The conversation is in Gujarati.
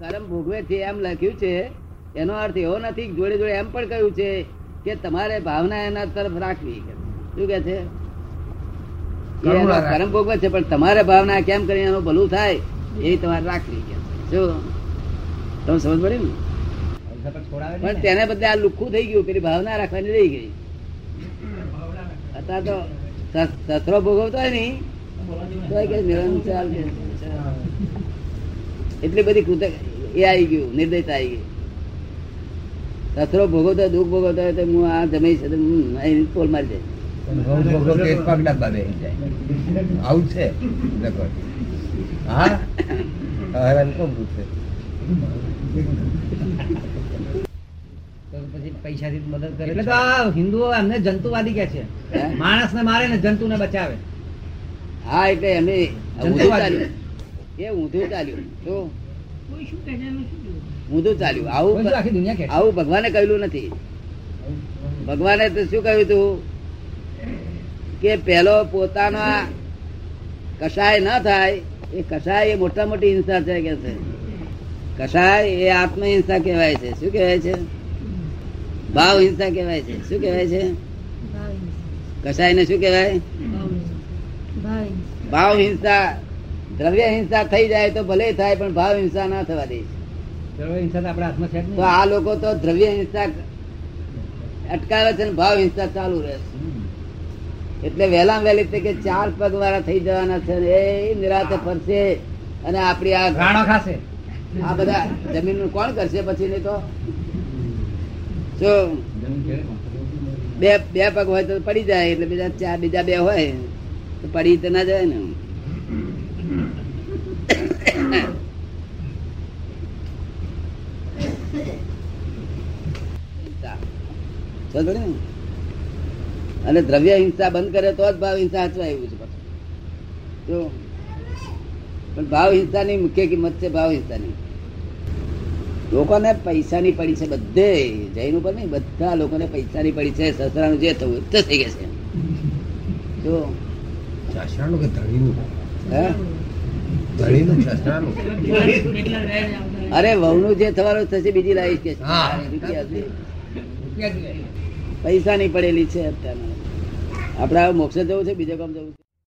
કર્મ ભોગવે છે એમ લખ્યું છે એનો અર્થ એવો નથી જોડે જોડે એમ પણ કહ્યું છે કે તમારે ભાવના એના તરફ રાખવી. શું કે છે. કર્મ ભોગવે છે પણ તમારે ભાવના કેમ કરીને એનું ભલું થાય એ તમારે રાખવી કે. શું? તમે સમજ પડી ને? પણ તેને બદલે આ લુખ્ખું થઈ ગયું પેલી ભાવના રાખવાની રહી ગઈ. અત્યારે તો સસરો ભોગવતો હોય ને તો નિરંતર એટલી બધી કૃતજ્ઞ એ આવી ગયું નિર્દયતા આવી ગઈ. સસરો ભોગવતા દુઃખ ભોગવતા હોય તો હું આ જમી છે અહીં પોલ મારી જાય. પૈસાથી મદદ કરે એટલે હિન્દુઓ એમને જંતુવાદી કે છે. માણસ ને મારે ને જંતુને બચાવે. હા એટલે એમની એ ઊંધું ચાલ્યું. તો ઊંધું ચાલ્યું. આવું આવું ભગવાને કહ્યું નથી. ભગવાને તો શું કહ્યું હતું કે પેલો પોતાના કસાય ના થાય એ કસાય એ મોટા મોટી હિંસા છે કે છે? કસાય એ આત્મહિંસા કહેવાય છે. શું કહેવાય છે? ભાવ હિંસા કહેવાય છે. શું કહેવાય છે? કસાય ને શું કહેવાય? ભાવ હિંસા દ્રવ્ય હિંસા થઈ જાય તો ભલે થાય પણ ભાવ હિંસા ના થવા દે. હિંસા તો આપણા હાથમાં છે તો આ લોકો તો દ્રવ્ય હિંસા અટકાવે છે ને ભાવ હિંસા ચાલુ રહે છે. એટલે વહેલા વહેલી તકે ચાર પગ વાળા થઈ જવાના છે એ નિરાતે ફરશે અને આપડી આ ગાણો ખાશે. આ બધા જમીનનું કોણ કરશે પછી નહીં તો? શું બે બે પગ હોય તો પડી જાય એટલે બીજા ચાર બીજા બે હોય. તો પડી તો ના જાય ને હિંસા. સમજ પડી ને? અને દ્રવ્ય હિંસા બંધ કરે તો જ ભાવ હિંસા હાચવા એવું છે. પણ ભાવ હિંસાની મુખ્ય કિંમત છે ભાવ હિંસાની. લોકોને પૈસાની પડી છે બધે. જૈન ઉપર નહીં બધા લોકોને પૈસાની પડી છે. સસરાનું જે થવું તે થઈ ગયા છે. જો. અરે વહુનું જે થવાનું થશે બીજી લાવીશ કે છે. હા. રૂપિયા છે. રૂપિયા જોઈએ. પૈસાની પડેલી છે અત્યારે આપડે મોક્ષે જવું છે બીજે કામ જવું છે